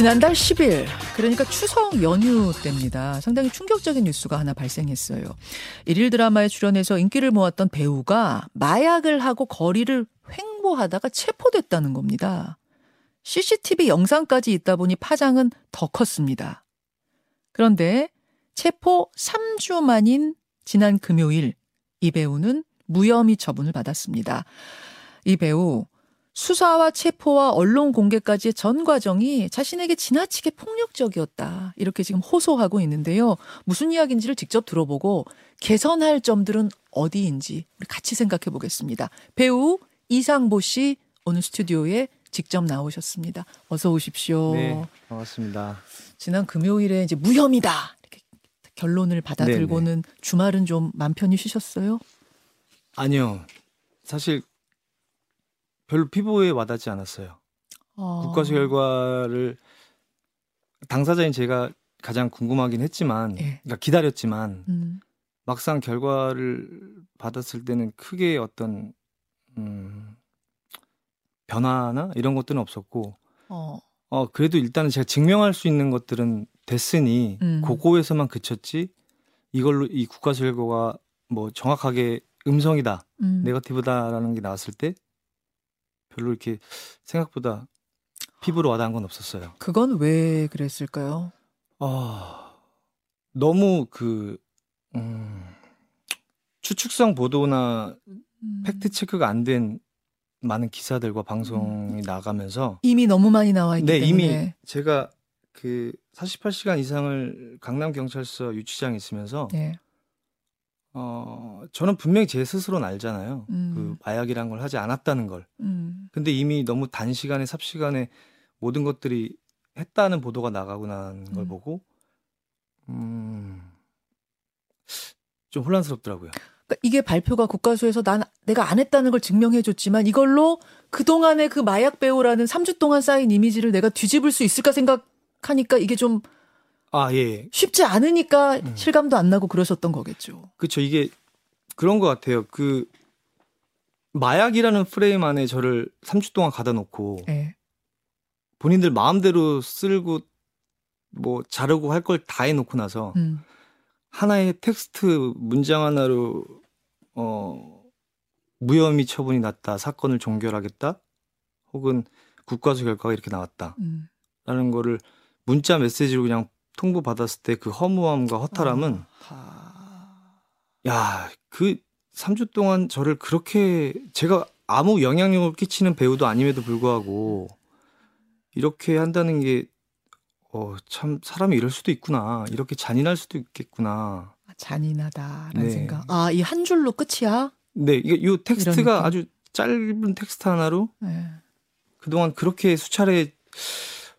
지난달 10일, 그러니까 추석 연휴 때입니다. 상당히 충격적인 뉴스가 하나 발생했어요. 일일 드라마에 출연해서 인기를 모았던 배우가 마약을 하고 거리를 횡보하다가 체포됐다는 겁니다. CCTV 영상까지 있다 보니 파장은 더 컸습니다. 그런데 체포 3주 만인 지난 금요일 이 배우는 무혐의 처분을 받았습니다. 이 배우 수사와 체포와 언론 공개까지의 전 과정이 자신에게 지나치게 폭력적이었다. 이렇게 지금 호소하고 있는데요. 무슨 이야기인지를 직접 들어보고 개선할 점들은 어디인지 우리 같이 생각해 보겠습니다. 배우 이상보 씨 오늘 스튜디오에 직접 나오셨습니다. 어서 오십시오. 네, 반갑습니다. 지난 금요일에 이제 무혐의다. 이렇게 결론을 받아들고는 네네. 주말은 좀 맘 편히 쉬셨어요? 아니요. 사실 별로 피부에 와닿지 않았어요. 어... 국가수 결과를 당사자인 제가 가장 궁금하긴 했지만, 예. 그러니까 기다렸지만 음. 막상 결과를 받았을 때는 크게 어떤 음, 변화나 이런 것들은 없었고, 어. 어 그래도 일단은 제가 증명할 수 있는 것들은 됐으니 음. 그거에서만 그쳤지 이걸로 이 국가수 결과가 뭐 정확하게 음성이다, 음. 네거티브다라는 게 나왔을 때 별로 이렇게 생각보다 피부로 와닿은 건 없었어요. 그건 왜 그랬을까요? 아 너무 그 음, 추측성 보도나 음. 팩트 체크가 안 된 많은 기사들과 방송이 음. 나가면서 이미 너무 많이 나와 있기 네, 때문에 이미 제가 그 48시간 이상을 강남 경찰서 유치장에 있으면서 네. 어, 저는 분명히 제 스스로는 알잖아요. 음. 그 마약이란 걸 하지 않았다는 걸. 음. 근데 이미 너무 단시간에 삽시간에 모든 것들이 했다는 보도가 나가고 난걸 음. 보고, 음, 좀 혼란스럽더라고요. 그러니까 이게 발표가 국가수에서 난 내가 안 했다는 걸 증명해줬지만 이걸로 그동안의 그 마약 배우라는 3주 동안 쌓인 이미지를 내가 뒤집을 수 있을까 생각하니까 이게 좀 아, 예. 쉽지 않으니까 음. 실감도 안 나고 그러셨던 거겠죠. 그렇죠. 이게 그런 것 같아요. 그 마약이라는 프레임 안에 저를 3주 동안 가다 놓고 예. 본인들 마음대로 쓸고 뭐 자르고 할 걸 다 해놓고 나서 음. 하나의 텍스트 문장 하나로 어 무혐의 처분이 났다 사건을 종결하겠다 혹은 국가수 결과가 이렇게 나왔다 음. 라는 거를 문자 메시지로 그냥 통보 받았을 때 그 허무함과 허탈함은 아... 야, 그 3주 동안 저를 그렇게 제가 아무 영향력을 끼치는 배우도 아님에도 불구하고 이렇게 한다는 게 어, 참 사람이 이럴 수도 있구나. 이렇게 잔인할 수도 있겠구나. 아, 잔인하다라는 네. 생각. 아, 이 한 줄로 끝이야? 네, 이게 요 텍스트가 아주 짧은 텍스트 하나로 네. 그동안 그렇게 수차례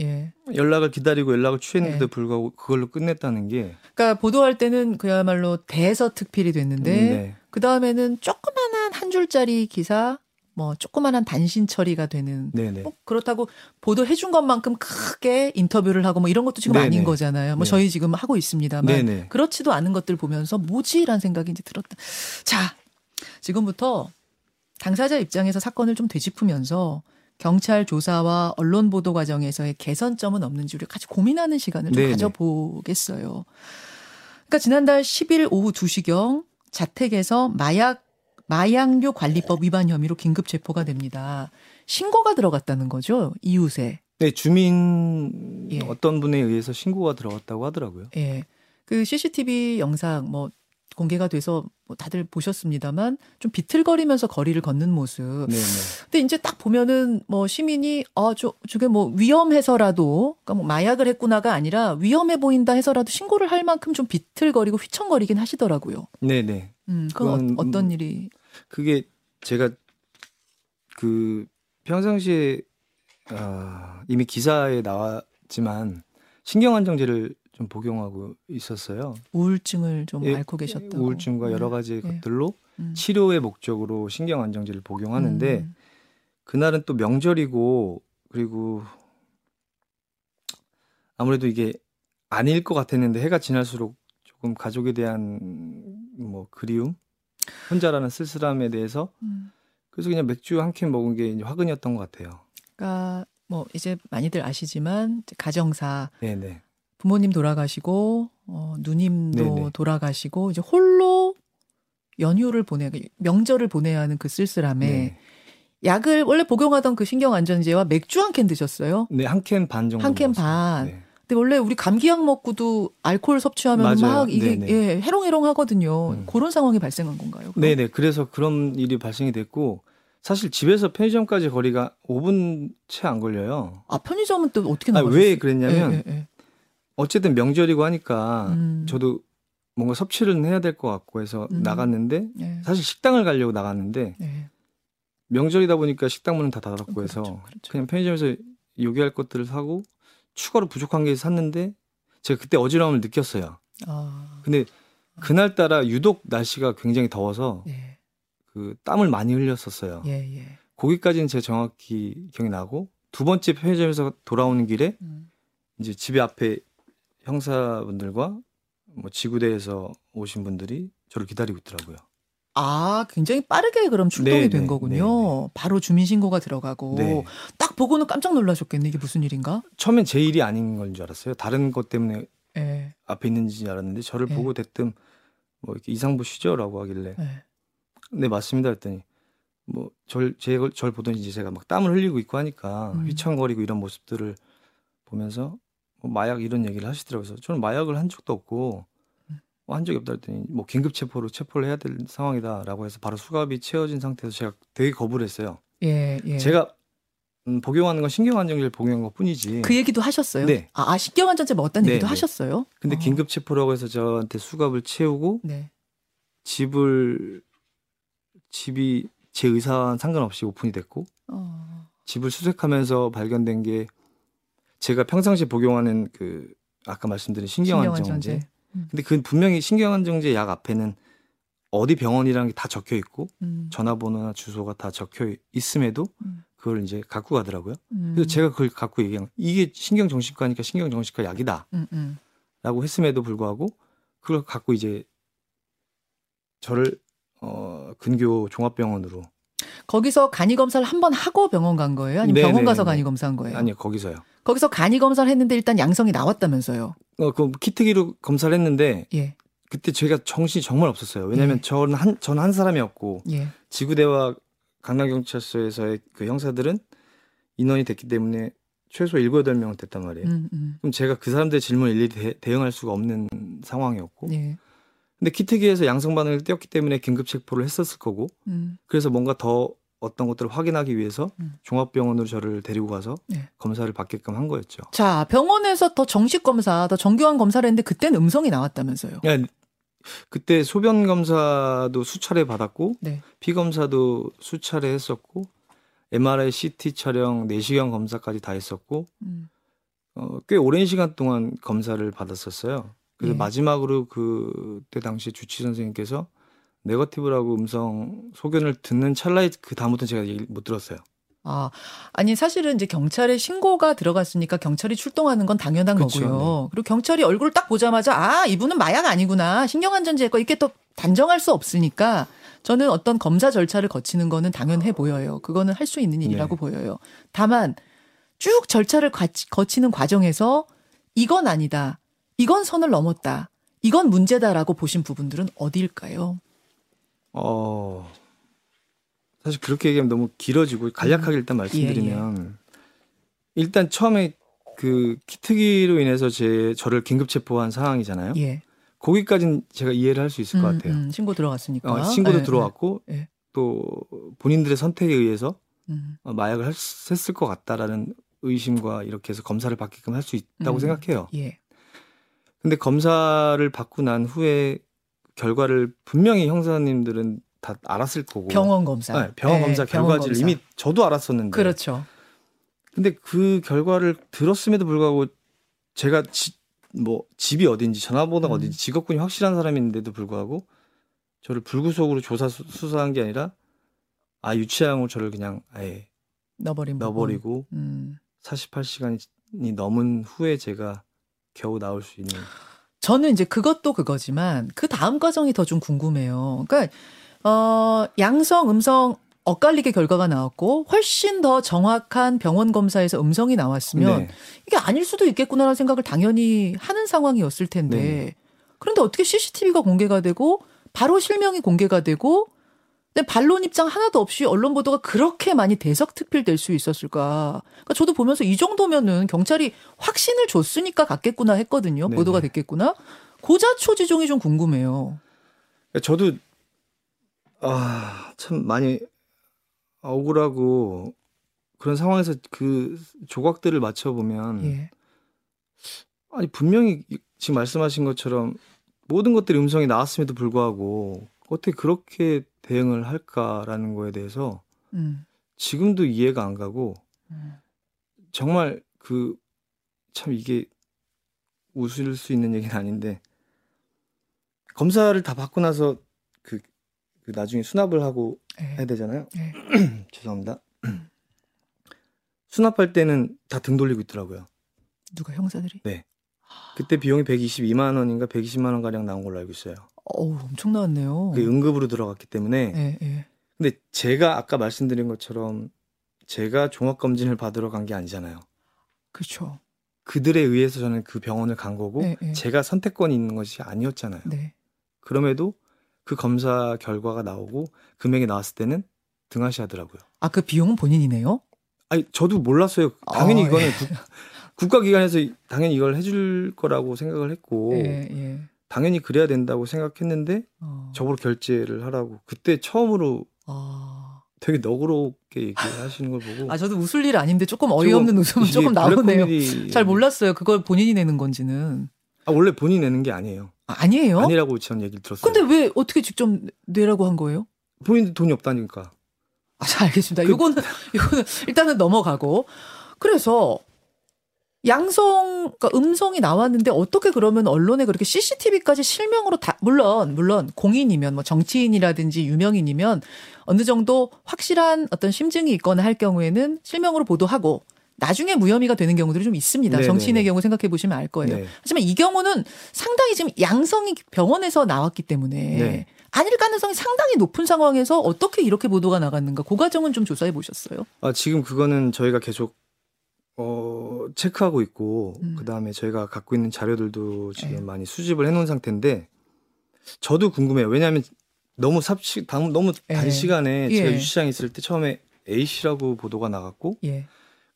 예. 연락을 기다리고 연락을 취했는데도 예. 불구하고 그걸로 끝냈다는 게. 그러니까 보도할 때는 그야말로 대서특필이 됐는데 음, 네. 그 다음에는 조그만한 한 줄짜리 기사, 뭐 조그만한 단신 처리가 되는. 네네. 뭐 그렇다고 보도해 준 것만큼 크게 인터뷰를 하고 뭐 이런 것도 지금 네네. 아닌 거잖아요. 뭐 네. 저희 지금 하고 있습니다만 네네. 그렇지도 않은 것들 보면서 뭐지라는 생각이 이제 들었다. 자, 지금부터 당사자 입장에서 사건을 좀 되짚으면서 경찰 조사와 언론 보도 과정에서의 개선점은 없는지 우리 같이 고민하는 시간을 좀 네네. 가져보겠어요. 그러니까 지난달 10일 오후 2시경 자택에서 마약 마약류 관리법 위반 혐의로 긴급 체포가 됩니다. 신고가 들어갔다는 거죠, 이웃에. 네, 주민 예. 어떤 분에 의해서 신고가 들어갔다고 하더라고요. 예. 그 CCTV 영상 뭐 공개가 돼서 뭐 다들 보셨습니다만 좀 비틀거리면서 거리를 걷는 모습. 네네. 근데 이제 딱 보면은 뭐 시민이 아저 저게 뭐 위험해서라도 그러니까 뭐 마약을 했구나가 아니라 위험해 보인다 해서라도 신고를 할 만큼 좀 비틀거리고 휘청거리긴 하시더라고요. 네네. 음, 그건 어, 떤 일이? 그게 제가 그 평상시에 어, 이미 기사에 나왔지만 신경안정제를 좀 복용하고 있었어요. 우울증을 좀 예, 앓고 계셨다고. 우울증과 네. 여러 가지 예. 것들로 음. 치료의 목적으로 신경 안정제를 복용하는데 음. 그날은 또 명절이고 그리고 아무래도 이게 아닐 것 같았는데 해가 지날수록 조금 가족에 대한 뭐 그리움, 혼자라는 쓸쓸함에 대해서 음. 그래서 그냥 맥주 한 캔 먹은 게 이제 화근이었던 것 같아요. 그러니까 뭐 이제 많이들 아시지만 가정사 네네. 부모님 돌아가시고 어, 누님도 네네. 돌아가시고 이제 홀로 연휴를 보내 명절을 보내야 하는 그 쓸쓸함에 네. 약을 원래 복용하던 그 신경안정제와 맥주 한 캔 드셨어요? 네, 한 캔 반 정도. 한 캔 반. 네. 근데 원래 우리 감기약 먹고도 알코올 섭취하면 맞아요. 막 이게 예, 해롱해롱 하거든요. 음. 그런 상황이 발생한 건가요? 네, 네. 그래서 그런 일이 발생이 됐고 사실 집에서 편의점까지 거리가 5분 채 안 걸려요. 아, 편의점은 또 어떻게 나가요? 왜 그랬냐면 예, 예, 예. 어쨌든 명절이고 하니까 음. 저도 뭔가 섭취를 해야 될 것 같고 해서 음. 나갔는데 예. 사실 식당을 가려고 나갔는데 예. 명절이다 보니까 식당 문은 다 닫았고 어, 해서 그렇죠, 그렇죠. 그냥 편의점에서 요기할 것들을 사고 추가로 부족한 게 샀는데 제가 그때 어지러움을 느꼈어요. 아. 근데 그날 따라 유독 날씨가 굉장히 더워서 예. 그 땀을 많이 흘렸었어요. 예, 예. 거기까지는 제가 정확히 기억이 나고 두 번째 편의점에서 돌아오는 길에 음. 이제 집에 앞에 형사분들과 뭐 지구대에서 오신 분들이 저를 기다리고 있더라고요. 아, 굉장히 빠르게 그럼 출동이 네, 된 네, 거군요. 네, 네. 바로 주민신고가 들어가고 네. 딱 보고는 깜짝 놀라셨겠네. 이게 무슨 일인가? 처음엔 제 일이 아닌 건 줄 알았어요. 다른 것 때문에 네. 앞에 있는지 알았는데 저를 보고 대뜸 뭐 이렇게 이상 보시죠라고 하길래 네, 맞습니다 했더니 뭐 절제절 절 보더니 이제 제가 막 땀을 흘리고 있고 하니까 음. 휘청거리고 이런 모습들을 보면서 뭐 마약 이런 얘기를 하시더라고요. 저는 마약을 한 적도 없고 뭐한 적이 없다 했더니 뭐 긴급 체포로 체포를 해야 될 상황이다라고 해서 바로 수갑이 채워진 상태에서 제가 되게 거부를 했어요. 예, 예. 제가 음, 복용하는 건 신경안정제를 복용한 것 뿐이지. 그 얘기도 하셨어요? 네. 아, 아 신경안정제 먹었다는 네, 얘기도 네. 하셨어요? 근데 어. 긴급 체포라고 해서 저한테 수갑을 채우고 네. 집을 집이 제 의사와 상관없이 오픈이 됐고 어. 집을 수색하면서 발견된 게 제가 평상시 복용하는 그 아까 말씀드린 신경안정제. 음. 근데 그 분명히 신경안정제 약 앞에는 어디 병원이라는 게 다 적혀 있고 음. 전화번호나 주소가 다 적혀 있음에도 음. 그걸 이제 갖고 가더라고요. 음. 그래서 제가 그걸 갖고 얘기한 이게 신경정신과니까 신경정신과 약이다. 음, 음. 라고 했음에도 불구하고 그걸 갖고 이제 저를 어 근교 종합병원으로 거기서 간이 검사를 한 번 하고 병원 간 거예요? 아니면 네네네네. 병원 가서 간이 검사한 거예요? 아니요, 거기서요. 거기서 간이 검사를 했는데 일단 양성이 나왔다면서요? 어, 그 키트기로 검사를 했는데 예. 그때 제가 정신이 정말 없었어요. 왜냐하면 예. 저는 한 저는 한 사람이었고 예. 지구대와 강남경찰서에서의 그 형사들은 인원이 됐기 때문에 최소 7, 8명 됐단 말이에요. 음, 음. 그럼 제가 그 사람들의 질문을 일일이 대, 응할 수가 없는 상황이었고. 예. 근데 키트기에서 양성 반응을 띄었기 때문에 긴급 체포를 했었을 거고. 음. 그래서 뭔가 더 어떤 것들을 확인하기 위해서 음. 종합병원으로 저를 데리고 가서 네. 검사를 받게끔 한 거였죠. 자, 병원에서 더 정식 검사, 더 정교한 검사를 했는데 그때는 음성이 나왔다면서요? 네, 그때 소변 검사도 수차례 받았고 네. 피 검사도 수차례 했었고 MRI, CT 촬영, 내시경 검사까지 다 했었고 음. 어, 꽤 오랜 시간 동안 검사를 받았었어요. 그래서 예. 마지막으로 그때 당시 주치 선생님께서 네거티브라고 음성 소견을 듣는 찰나에 그 다음부터 제가 얘기 못 들었어요. 아, 아니 사실은 이제 경찰에 신고가 들어갔으니까 경찰이 출동하는 건 당연한 그쵸, 거고요. 네. 그리고 경찰이 얼굴을 딱 보자마자 아 이분은 마약 아니구나 신경안전제거 이렇게 또 단정할 수 없으니까 저는 어떤 검사 절차를 거치는 거는 당연해 보여요. 그거는 할 수 있는 일이라고 네. 보여요. 다만 쭉 절차를 거치는 과정에서 이건 아니다, 이건 선을 넘었다, 이건 문제다라고 보신 부분들은 어디일까요? 어, 사실 그렇게 얘기하면 너무 길어지고 간략하게 일단 말씀드리면 예, 예. 일단 처음에 그 키트기로 인해서 제 저를 긴급 체포한 상황이잖아요. 예. 거기까지는 제가 이해를 할 수 있을 음, 것 같아요. 음, 신고 들어갔으니까. 어, 신고도 예, 들어왔고 예. 또 본인들의 선택에 의해서 음. 어, 마약을 할, 했을 것 같다라는 의심과 이렇게 해서 검사를 받게끔 할 수 있다고 음, 생각해요. 예. 근데 검사를 받고 난 후에 결과를 분명히 형사님들은 다 알았을 거고 병원 검사 네, 병원 네, 검사 결과지를 이미 저도 알았었는데 그렇죠. 근데 그 결과를 들었음에도 불구하고 제가 지, 뭐 집이 어딘지 전화번호가 음. 어딘지 직업군이 확실한 사람인데도 불구하고 저를 불구속으로 조사 수, 사한 게 아니라 아 유치장으로 저를 그냥 아예 넣어버린 넣어버리고 음. 48시간이 넘은 후에 제가 겨우 나올 수 있는 저는 이제 그것도 그거지만 그 다음 과정이 더 좀 궁금해요. 그러니까 어 양성, 음성 엇갈리게 결과가 나왔고 훨씬 더 정확한 병원 검사에서 음성이 나왔으면 네. 이게 아닐 수도 있겠구나라는 생각을 당연히 하는 상황이었을 텐데 네. 그런데 어떻게 CCTV가 공개가 되고 바로 실명이 공개가 되고 근데 반론 입장 하나도 없이 언론 보도가 그렇게 많이 대석특필될 수 있었을까? 그러니까 저도 보면서 이 정도면은 경찰이 확신을 줬으니까 갔겠구나 했거든요. 네네. 보도가 됐겠구나. 고자초지종이 좀 궁금해요. 저도 아, 참 많이 억울하고 그런 상황에서 그 조각들을 맞춰 보면 예. 아니 분명히 지금 말씀하신 것처럼 모든 것들이 음성이 나왔음에도 불구하고 어떻게 그렇게 대응을 할까라는 거에 대해서 음. 지금도 이해가 안 가고 음. 정말 그 참 이게 웃을 수 있는 얘기는 아닌데 검사를 다 받고 나서 그, 그 나중에 수납을 하고 네. 해야 되잖아요. 네. 죄송합니다. 수납할 때는 다 등 돌리고 있더라고요. 누가 형사들이? 네. 그때 비용이 122만 원인가 120만 원 가량 나온 걸로 알고 있어요. 어우, 엄청 나왔네요. 그 응급으로 들어갔기 때문에. 네, 네. 근데 제가 아까 말씀드린 것처럼 제가 종합 검진을 받으러 간 게 아니잖아요. 그렇죠. 그들에 의해서 저는 그 병원을 간 거고 네, 네. 제가 선택권이 있는 것이 아니었잖아요. 네. 그럼에도 그 검사 결과가 나오고 금액이 나왔을 때는 등하시하더라고요. 아, 그 비용은 본인이네요? 아니, 저도 몰랐어요. 당연히 아, 이거는 예. 국 가기관에서 당연히 이걸 해줄 거라고 생각을 했고 예, 예. 당연히 그래야 된다고 생각했는데 어. 저보고 결제를 하라고 그때 처음으로 어. 되게 너그럽게 얘기하시는 걸 보고 아 저도 웃을 일 아닌데 조금 어이없는 웃음은 조금 나오네요. 잘 몰랐어요. 그걸 본인이 내는 건지는. 아 원래 본인이 내는 게 아니에요. 아, 니에요 아니라고 전 얘기를 들었어요. 근데 왜 어떻게 직접 내라고 한 거예요? 본인 돈이 없다니까. 아, 잘 알겠습니다. 그... 요거는 요거는 일단은 넘어가고 그래서 양성, 그러니까 음성이 나왔는데 어떻게 그러면 언론에 그렇게 CCTV까지 실명으로 다, 물론, 물론 공인이면 뭐 정치인이라든지 유명인이면 어느 정도 확실한 어떤 심증이 있거나 할 경우에는 실명으로 보도하고 나중에 무혐의가 되는 경우들이 좀 있습니다. 네네네. 정치인의 경우 생각해 보시면 알 거예요. 네. 하지만 이 경우는 상당히 지금 양성이 병원에서 나왔기 때문에 네. 아닐 가능성이 상당히 높은 상황에서 어떻게 이렇게 보도가 나갔는가 그 과정은 좀 조사해 보셨어요? 아, 지금 그거는 저희가 계속 어, 체크하고 있고, 음. 그 다음에 저희가 갖고 있는 자료들도 지금 에 네. 많이 수집을 해 놓은 상태인데, 저도 궁금해요. 왜냐하면 너무 삽시, 너무 단 에. 시간에 예. 제가 유시장에 있을 때 처음에 A씨라고 보도가 나갔고, 예.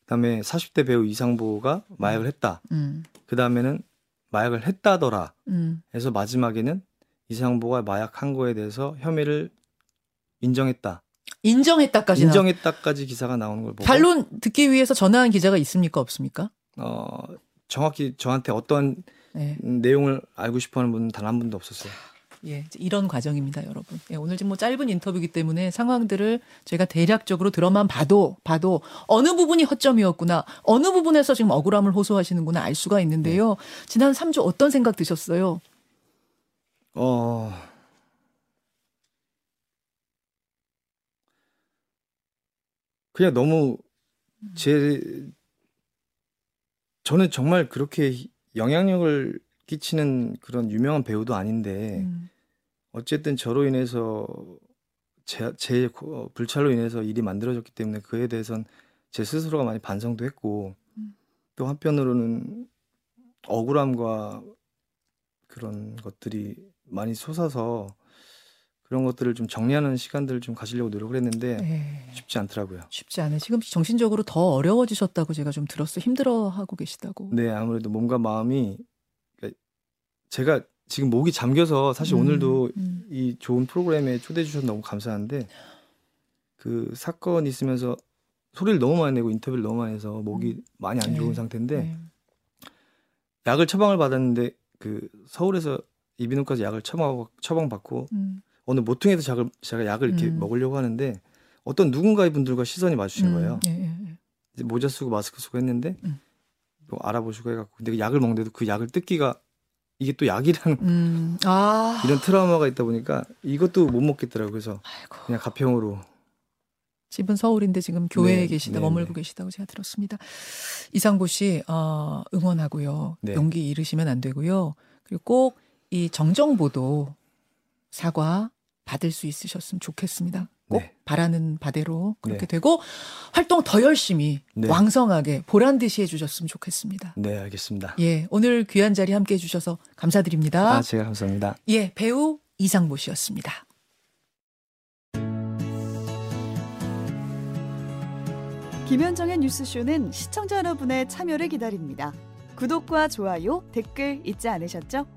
그 다음에 40대 배우 이상보가 마약을 음. 했다. 음. 그 다음에는 마약을 했다더라. 음. 해서 마지막에는 이상보가 마약한 거에 대해서 혐의를 인정했다. 인정했다까지 인정했다까지 기사가 나오는 걸 보고 반론 듣기 위해서 전화한 기자가 있습니까 없습니까? 어 정확히 저한테 어떤 네. 내용을 알고 싶어하는 분은 단 한 분도 없었어요. 예, 이런 과정입니다, 여러분. 예, 오늘 지금 뭐 짧은 인터뷰이기 때문에 상황들을 저희가 대략적으로 들어만 봐도 봐도 어느 부분이 허점이었구나, 어느 부분에서 지금 억울함을 호소하시는구나 알 수가 있는데요. 네. 지난 3주 어떤 생각 드셨어요? 어, 그냥 너무 제 저는 정말 그렇게 영향력을 끼치는 그런 유명한 배우도 아닌데 음. 어쨌든 저로 인해서 제, 제 불찰로 인해서 일이 만들어졌기 때문에 그에 대해선 제 스스로가 많이 반성도 했고 음. 또 한편으로는 억울함과 그런 것들이 많이 솟아서 그런 것들을 좀 정리하는 시간들을 좀 가지려고 노력을 했는데 네. 쉽지 않더라고요. 쉽지 않아요. 지금 정신적으로 더 어려워지셨다고 제가 좀 들었어요. 힘들어하고 계시다고. 네, 아무래도 몸과 마음이 그러니까 제가 지금 목이 잠겨서 사실 음, 오늘도 음. 이 좋은 프로그램에 초대해 주셔서 너무 감사한데 그 사건 있으면서 소리를 너무 많이 내고 인터뷰를 너무 많이 해서 목이 음. 많이 안 좋은 네. 상태인데 네. 약을 처방을 받았는데 그 서울에서 이비인후과에서 약을 처방 처방 받고 음. 어느 모퉁이에서 제가, 제가 약을 이렇게 음. 먹으려고 하는데 어떤 누군가의 분들과 시선이 마주친 음. 거예요. 예, 예, 예. 이제 모자 쓰고 마스크 쓰고 했는데 음. 뭐 알아보시고 해갖고 근데 그 약을 먹는데도 그 약을 뜯기가 이게 또 약이라는 음. 아. 이런 트라우마가 있다 보니까 이것도 못 먹겠더라고요. 그래서 아이고. 그냥 가평으로 집은 서울인데 지금 교회에 네, 계시다 네, 머물고 네. 계시다고 제가 들었습니다. 이상보 씨 어, 응원하고요. 네. 용기 잃으시면 안 되고요. 그리고 꼭 이 정정보도 사과 받을 수 있으셨으면 좋겠습니다. 꼭 네. 바라는 바대로 그렇게 네. 되고 활동 더 열심히 네. 왕성하게 보란 듯이 해주셨으면 좋겠습니다. 네, 알겠습니다. 예, 오늘 귀한 자리 함께 해주셔서 감사드립니다. 아, 제가 감사합니다. 예, 배우 이상모 씨였습니다. 김현정의 뉴스쇼는 시청자 여러분의 참여를 기다립니다. 구독과 좋아요, 댓글 잊지 않으셨죠?